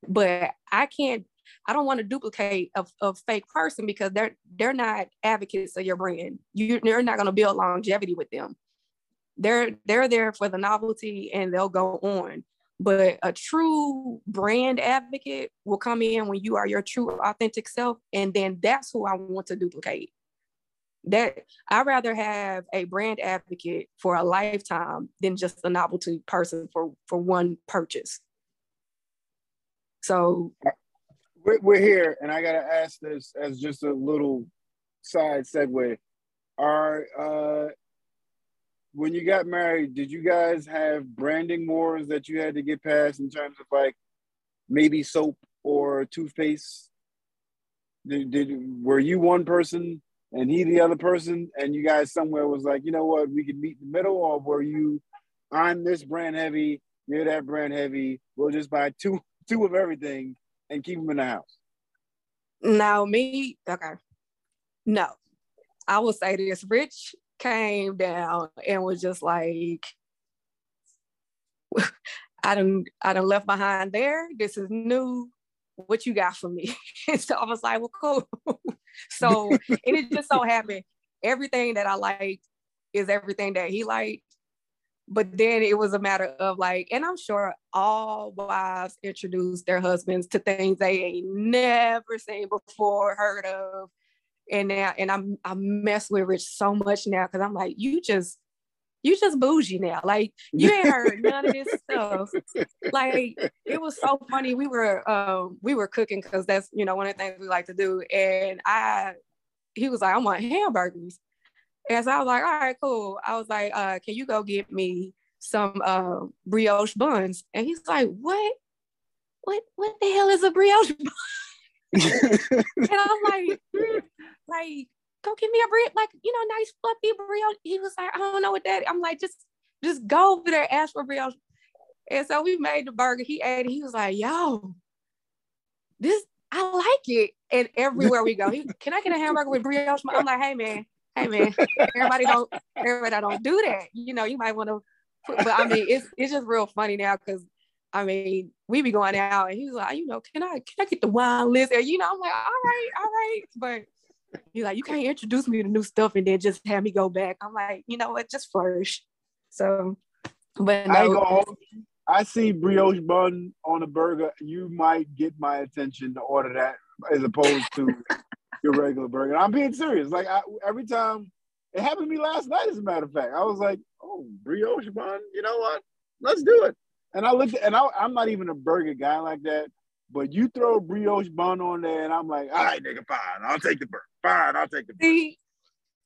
but I can't. I don't want to duplicate a, a fake person because they're they're not advocates of your brand. You you're not going to build longevity with them. They're they're there for the novelty and they'll go on. But a true brand advocate will come in when you are your true authentic self, and then that's who I want to duplicate. That I'd rather have a brand advocate for a lifetime than just a novelty person for for one purchase. So We're, we're here, and I got to ask this as just a little side segue. Are uh, when you got married, did you guys have branding wars that you had to get past in terms of like maybe soap or toothpaste? Did, did were you one person and he the other person, and you guys somewhere was like, you know what, we could meet in the middle, or were you, I'm this brand heavy, you're that brand heavy, we'll just buy two two of everything and keep them in the house. Now, me, okay. No, I will say this Rich came down and was just like, I done, I done left behind there. This is new. What you got for me? And so I was like, well, cool. so, and it just so happened everything that I liked is everything that he liked. But then it was a matter of like, and I'm sure all wives introduce their husbands to things they ain't never seen before, heard of. And now, and I'm I mess with Rich so much now because I'm like, you just you just bougie now. Like you ain't heard none of this stuff. Like it was so funny. We were um we were cooking because that's you know one of the things we like to do. And I he was like, I want hamburgers. And so I was like, all right, cool. I was like, uh, can you go get me some uh, brioche buns? And he's like, what? What what the hell is a brioche bun? and I'm like, like go give me a bread, like, you know, nice fluffy brioche. He was like, I don't know what that. I'm like, just, just go over there, ask for brioche. And so we made the burger. He ate it. He was like, yo, this, I like it. And everywhere we go, he, can I get a hamburger with brioche? I'm like, hey man, hey man, everybody don't, everybody don't do that. You know, you might want to, but I mean, it's it's just real funny now because I mean, we be going out and he was like, you know, can I can I get the wine list? And you know, I'm like, all right, all right. But He's like, you can't introduce me to new stuff and then just have me go back. I'm like, you know what, just flourish. So, but no. I, I see brioche bun on a burger. You might get my attention to order that as opposed to your regular burger. I'm being serious. Like I, every time it happened to me last night, as a matter of fact, I was like, oh, brioche bun. You know what? Let's do it. And I looked, and I, I'm not even a burger guy like that. But you throw a brioche bun on there, and I'm like, all right, nigga, fine. I'll take the burger. Fine, I'll take the burger.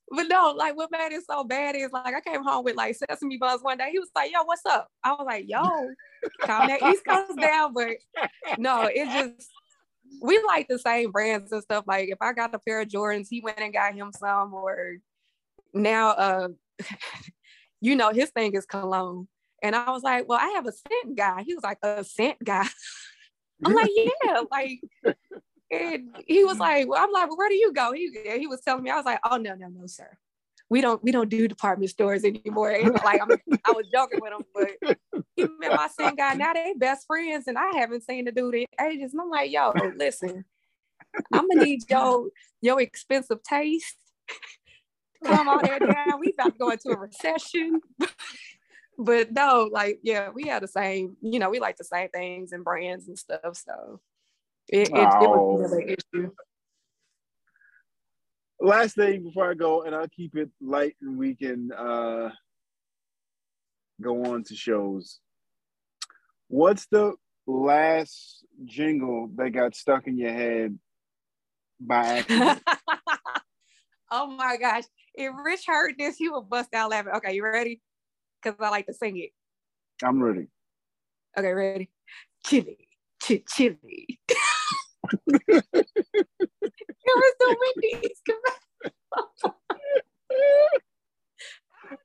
But no, like what made it so bad is like I came home with like sesame buns one day. He was like, "Yo, what's up?" I was like, "Yo, calm that East Coast down." But no, it just we like the same brands and stuff. Like if I got a pair of Jordans, he went and got him some. Or now, uh, you know, his thing is cologne, and I was like, "Well, I have a scent guy." He was like, "A scent guy." I'm like, yeah, like, and he was like, well, I'm like, well, where do you go? He he was telling me, I was like, oh no, no, no, sir. We don't we don't do department stores anymore. And like I'm, I was joking with him, but he met my same guy. Now they best friends, and I haven't seen the dude in ages. And I'm like, yo, listen, I'm gonna need your your expensive taste. Come on there down. We about to go into a recession but no, like yeah, we had the same, you know, we like the same things and brands and stuff. So it, it, oh. it was never an issue. Last thing before I go, and I'll keep it light and we can uh, go on to shows. What's the last jingle that got stuck in your head by accident? oh my gosh. If Rich heard this, he would bust out laughing. Okay, you ready? because I like to sing it. I'm ready. Okay, ready? Chili, ch- chili. It was the Wendy's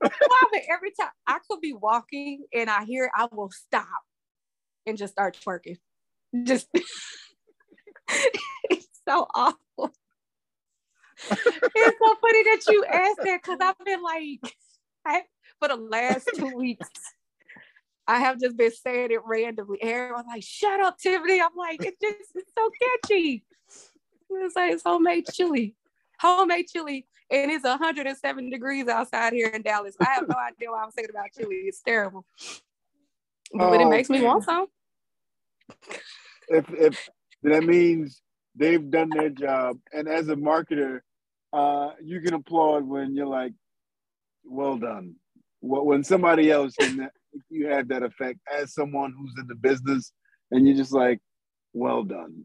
every time I could be walking and I hear it, I will stop and just start twerking. Just it's so awful. it's so funny that you asked that because I've been like, I for the last two weeks. I have just been saying it randomly. Everyone's like, shut up, Tiffany. I'm like, it's just it's so catchy. It's like it's homemade chili. Homemade chili. And it's 107 degrees outside here in Dallas. I have no idea why I'm thinking about chili. It's terrible. But oh, it makes me want some. If if that means they've done their job. And as a marketer, uh, you can applaud when you're like, well done when somebody else can you have that effect as someone who's in the business and you're just like well done.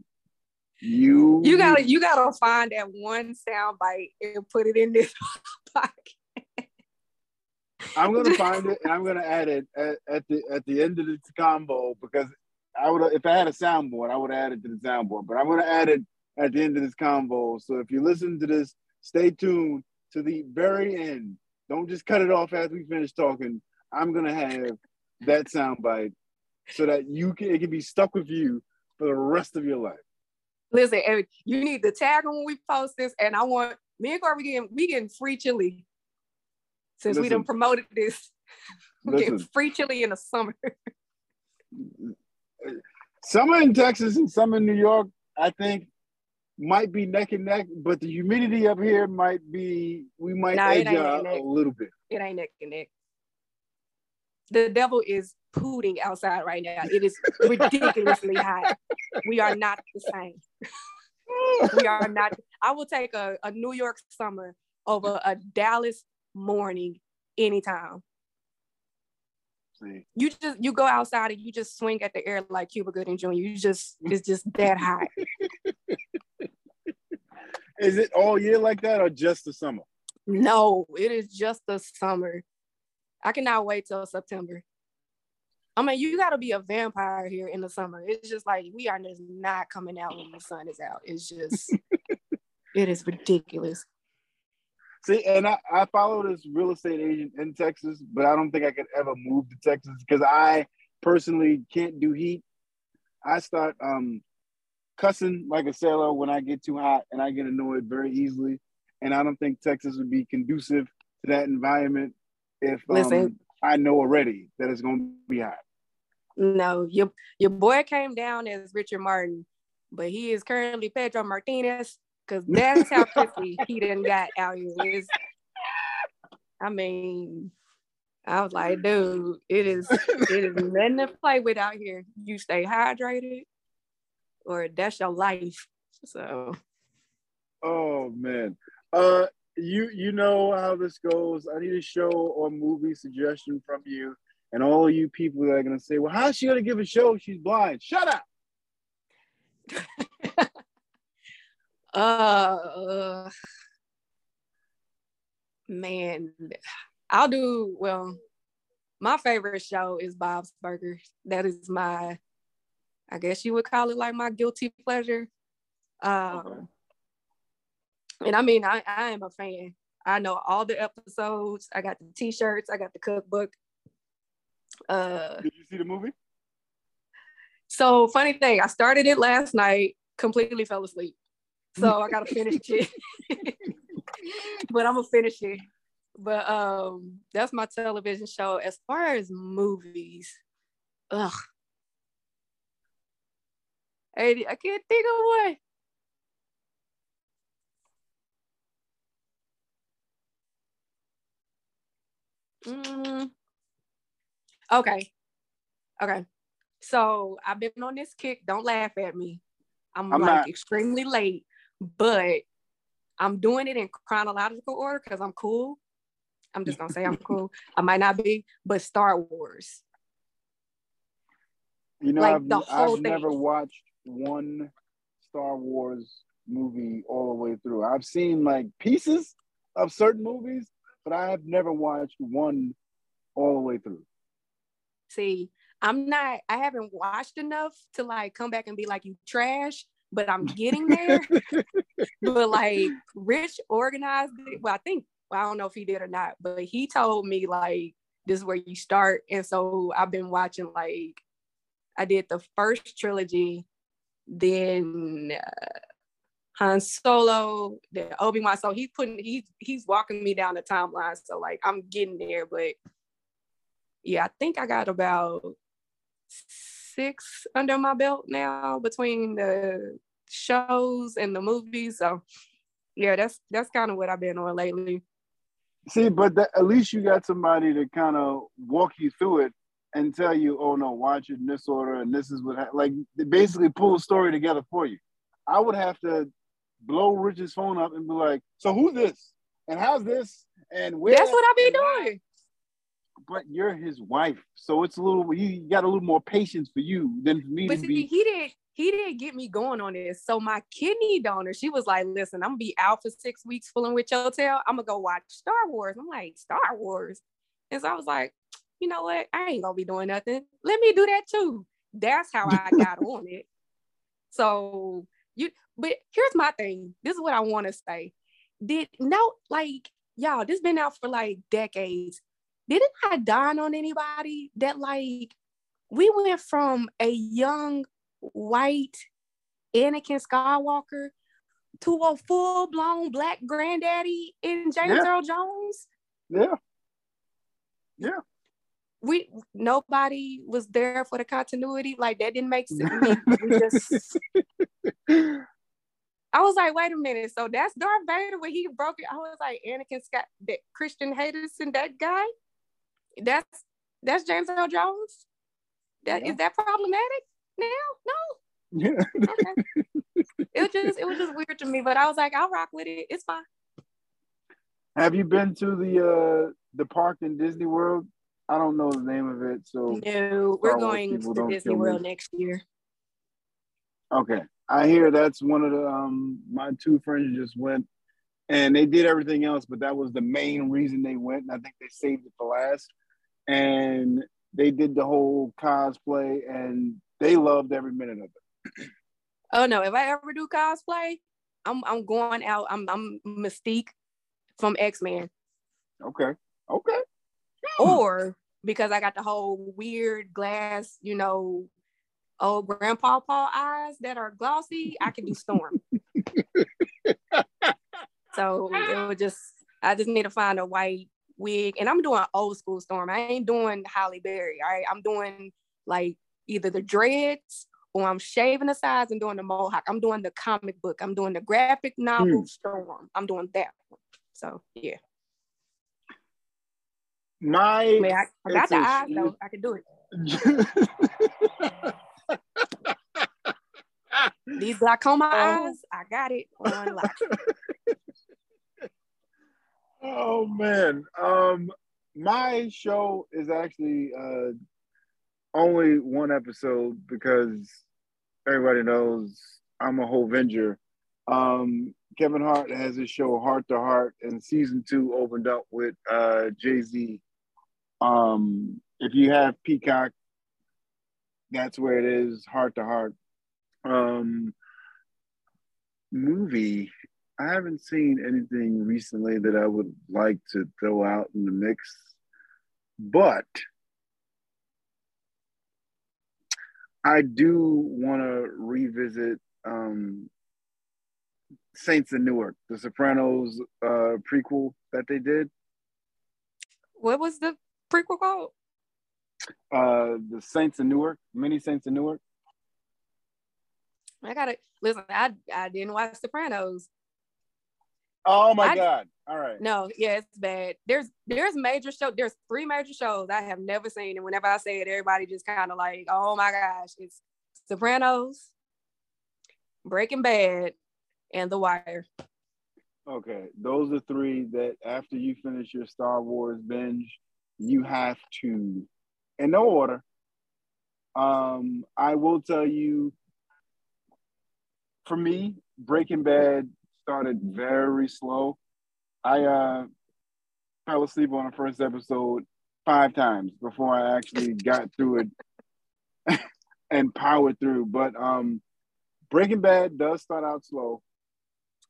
You you gotta you gotta find that one sound bite and put it in this pocket. I'm gonna find it and i'm gonna add it at, at the at the end of this combo because i would if i had a soundboard i would add it to the soundboard but i'm gonna add it at the end of this combo. So if you listen to this stay tuned to the very end. Don't just cut it off as we finish talking. I'm gonna have that soundbite so that you can it can be stuck with you for the rest of your life. Listen, Eric, you need to tag them when we post this, and I want me and Corey getting we getting free chili since listen, we done promoted this. we getting free chili in the summer. summer in Texas and summer in New York, I think might be neck and neck, but the humidity up here might be we might nah, edge out a little bit. It ain't neck and neck. The devil is pooting outside right now. It is ridiculously hot. We are not the same. we are not. I will take a, a New York summer over a Dallas morning anytime. See, You just you go outside and you just swing at the air like Cuba Gooding Jr. You just it's just that hot. is it all year like that or just the summer? No, it is just the summer. I cannot wait till September. I mean, you got to be a vampire here in the summer. It's just like we are just not coming out when the sun is out. It's just, it is ridiculous. See, and I, I follow this real estate agent in Texas, but I don't think I could ever move to Texas because I personally can't do heat. I start um, cussing like a sailor when I get too hot and I get annoyed very easily. And I don't think Texas would be conducive to that environment if um, Listen. I know already that it's going to be hot. No, your your boy came down as Richard Martin, but he is currently Pedro Martinez because that's how pissy he didn't got out here. It's- I mean, I was like, dude, it is it is nothing to play with out here. You stay hydrated, or that's your life. So Oh man. Uh you you know how this goes. I need a show or movie suggestion from you. And all you people that are gonna say, Well, how's she gonna give a show? She's blind. Shut up. uh, uh man, I'll do well. My favorite show is Bob's Burgers. That is my, I guess you would call it like my guilty pleasure. Um, and I mean, I, I am a fan. I know all the episodes. I got the t-shirts. I got the cookbook. Uh, Did you see the movie? so funny thing, I started it last night, completely fell asleep. So I gotta finish it. but I'm gonna finish it. But um that's my television show. As far as movies, ugh. Hey, I can't think of one. Mm. Okay. Okay. So I've been on this kick. Don't laugh at me. I'm, I'm like not. extremely late, but I'm doing it in chronological order because I'm cool. I'm just gonna say I'm cool. I might not be, but Star Wars. You know, Like I've, the whole I've never watched one Star Wars movie all the way through. I've seen like pieces of certain movies, but I have never watched one all the way through. See, I'm not. I haven't watched enough to like come back and be like you trash, but I'm getting there. but like Rich organized it. Well, I think well, I don't know if he did or not, but he told me like this is where you start. And so I've been watching like I did the first trilogy, then uh, Han Solo, then Obi Wan. So he's putting he's he's walking me down the timeline. So like I'm getting there, but yeah, I think I got about six under my belt now between the shows and the movies. So yeah, that's that's kind of what I've been on lately. See, but that, at least you got somebody to kind of walk you through it and tell you, oh no, watch it in this order, and this is what ha-. like basically pull the story together for you. I would have to blow Rich's phone up and be like, so who's this? And how's this? And where? That's what I be doing. But you're his wife, so it's a little. He got a little more patience for you than for me But see, be. he didn't he didn't get me going on this. So my kidney donor, she was like, listen, I'm gonna be out for six weeks fooling with your tail. I'm gonna go watch Star Wars. I'm like, Star Wars. And so I was like, you know what? I ain't gonna be doing nothing. Let me do that too. That's how I got on it. So you but here's my thing. This is what I want to say. Did no like y'all, this been out for like decades. Didn't I dawn on anybody that like we went from a young white Anakin Skywalker to a full blown black granddaddy in James Yeah. Earl Jones. Yeah. Yeah, We nobody was there for the continuity. Like that didn't make sense. We just- I was like, wait a minute. So that's Darth Vader when he broke it. I was like, Anakin Scott, that Christian Henderson, that guy. That's that's James Earl Jones. That is Yeah. that problematic now? No. yeah. Okay. it was just it was just weird to me, but I was like, I'll rock with it. It's fine. Have you been to the uh the park in Disney World I don't know the name of it, so No, we're going to Disney me. World next year. okay. I hear that's one of the um my two friends just went and they did everything else, but that was the main reason they went. And I think they saved it for last. And they did the whole cosplay and they loved every minute of it. Oh no, if I ever do cosplay, I'm I'm going out. I'm I'm Mystique from X Men, Okay. Okay. Or because I got the whole weird glass, you know, old grandpa Paul eyes that are glossy, I can do Storm. so it would just I just need to find a white wig, and I'm doing old school Storm. I ain't doing Halle Berry. All right, I'm doing like either the dreads or I'm shaving the sides and doing the mohawk. I'm doing the comic book. I'm doing the graphic novel hmm. Storm. I'm doing that one. So yeah, My I, mean, I, I got the eyes though. I can do it. These glaucoma Oh. eyes, I got it on lock. oh man. Um my show is actually uh only one episode because everybody knows I'm a whole Venger. Um Kevin Hart has his show Hart to Heart and season two opened up with uh Jay-Z. Um if you have Peacock, that's where it is, Hart to Heart. Um movie I haven't seen anything recently that I would like to throw out in the mix, but I do want to revisit um, Saints of Newark, the Sopranos uh, prequel that they did. What was the prequel called? Uh, the Saints of Newark, Many Saints of Newark. I gotta listen. I I didn't watch Sopranos. Oh my I- God! All right. No, yeah, it's bad. There's there's major show. There's three major shows I have never seen, and whenever I say it, everybody just kind of like, oh my gosh, it's Sopranos, Breaking Bad, and The Wire. Okay, those are three that after you finish your Star Wars binge, you have to, in no order. Um, I will tell you, for me, Breaking Bad started very slow. I uh, fell asleep on the first episode five times before I actually got through it and powered through. But um, Breaking Bad does start out slow.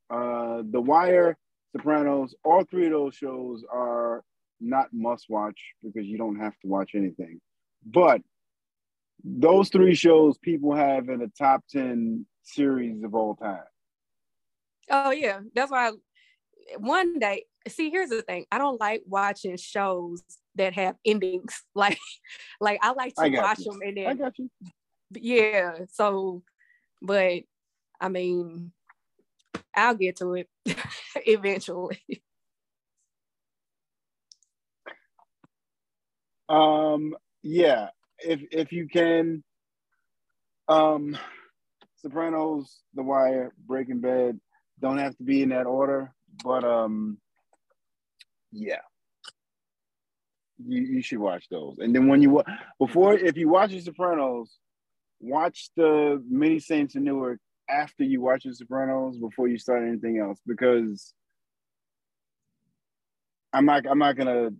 Uh, The Wire, Sopranos, all three of those shows are not must watch because you don't have to watch anything. But those three shows people have in the top 10 series of all time. Oh yeah, that's why. I, one day, see, here's the thing: I don't like watching shows that have endings. Like, like I like to I watch you. them and I then got you. yeah. So, but I mean, I'll get to it eventually. Um, yeah, if if you can, um, Sopranos, The Wire, Breaking Bad don't have to be in that order, but um, yeah, you you should watch those. And then when you before, if you watch The Sopranos, watch the Many Saints of Newark after you watch The Sopranos before you start anything else because I'm not I'm not gonna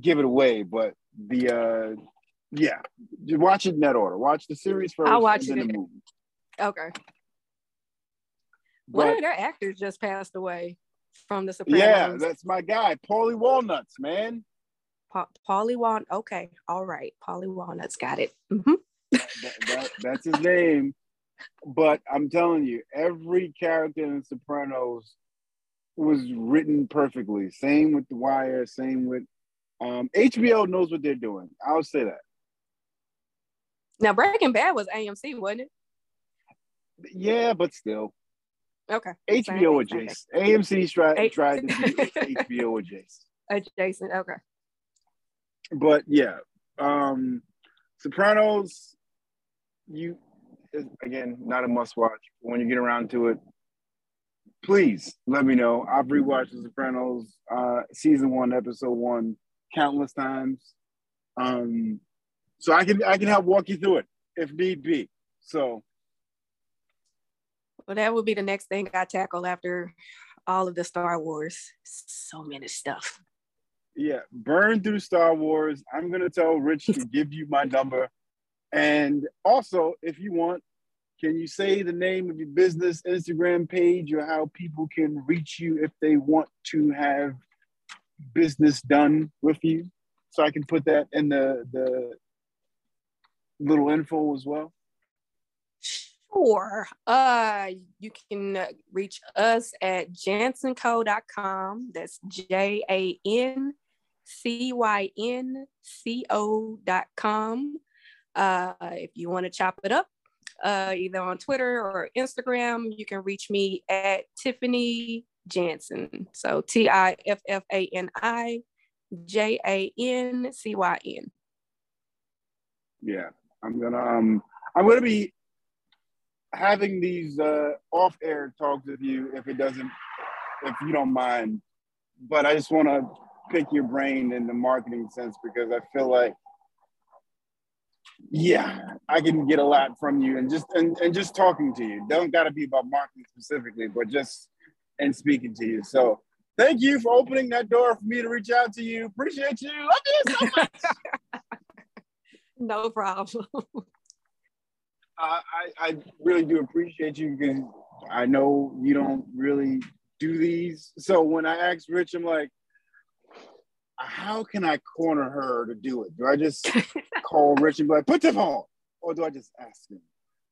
give it away, but the uh yeah, you watch it in that order. Watch the series 1st I'll watch it then in- the movie. okay. One of their actors just passed away from the Sopranos. yeah, that's my guy, Paulie Walnuts, man. Pa- Paulie Walnut. Okay, all right. Paulie Walnuts got it. hmm That, that- that's his name. But I'm telling you, every character in Sopranos was written perfectly. Same with The Wire. Same with um, HBO knows what they're doing. I'll say that. Now Breaking Bad was AMC, wasn't it? Yeah, but still, Okay. HBO thing, same. AMC tried, tried to be HBO adjacent. Adjacent. Okay. but yeah, um, Sopranos, you again not a must watch. When you get around to it, please let me know. I've rewatched The Sopranos, uh, season one, episode one, countless times. Um, so I can I can help walk you through it if need be. So well, that would be the next thing I tackle after all of the Star Wars. So many stuff. Yeah, burn through Star Wars. I'm gonna tell Rich to give you my number. And also, if you want, can you say the name of your business Instagram page or how people can reach you if they want to have business done with you? So I can put that in the the little info as well. Sure. Uh, you can reach us at jancynco.com. That's J A N C Y N C O.com. Uh, if you want to chop it up, uh, either on Twitter or Instagram, you can reach me at Tiffani Jancyn. So T I F F A N I J A N C Y N. Yeah, I'm gonna um I'm gonna be having these uh off-air talks with you if it doesn't if you don't mind. But I just want to pick your brain in the marketing sense because I feel like yeah, I can get a lot from you and just and, and just talking to you. Don't gotta be about marketing specifically, but just and speaking to you. So thank you for opening that door for me to reach out to you. Appreciate you. Love you so much. no problem. I, I really do appreciate you because I know you don't really do these. So when I asked Rich, I'm like, how can I corner her to do it? Do I just call Rich and be like, put the phone? Or do I just ask him?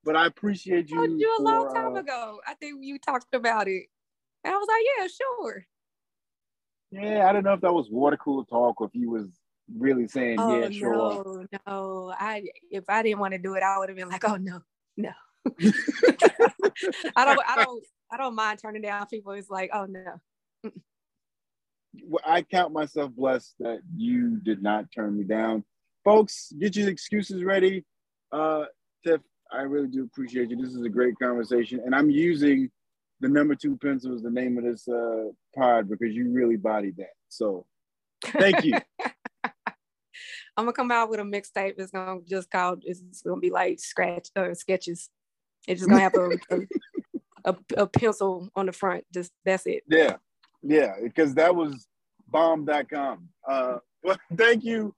But I appreciate you. I told you a long time uh, ago. I think you talked about it. And I was like, yeah, sure. Yeah, I don't know if that was water cooler talk or if he was really saying, oh, yeah, sure. No, no. I if I didn't want to do it, I would have been like, oh no, no. I don't I don't I don't mind turning down people. It's like, oh no. I count myself blessed that you did not turn me down. Folks, get your excuses ready. Uh, Tiff, I really do appreciate you. This is a great conversation. And I'm using the number two pencil is the name of this uh, pod because you really bodied that. So thank you. I'm gonna come out with a mixtape. It's gonna just called. It's gonna be like scratch or uh, sketches. It's just gonna have a, a, a, a pencil on the front. Just that's it. Yeah, yeah, because that was bomb.com. Uh, well, thank you,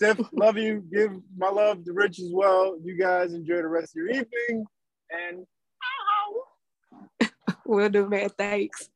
Tiff. love you. Give my love to Rich as well. You guys enjoy the rest of your evening. And we'll do, man. Thanks.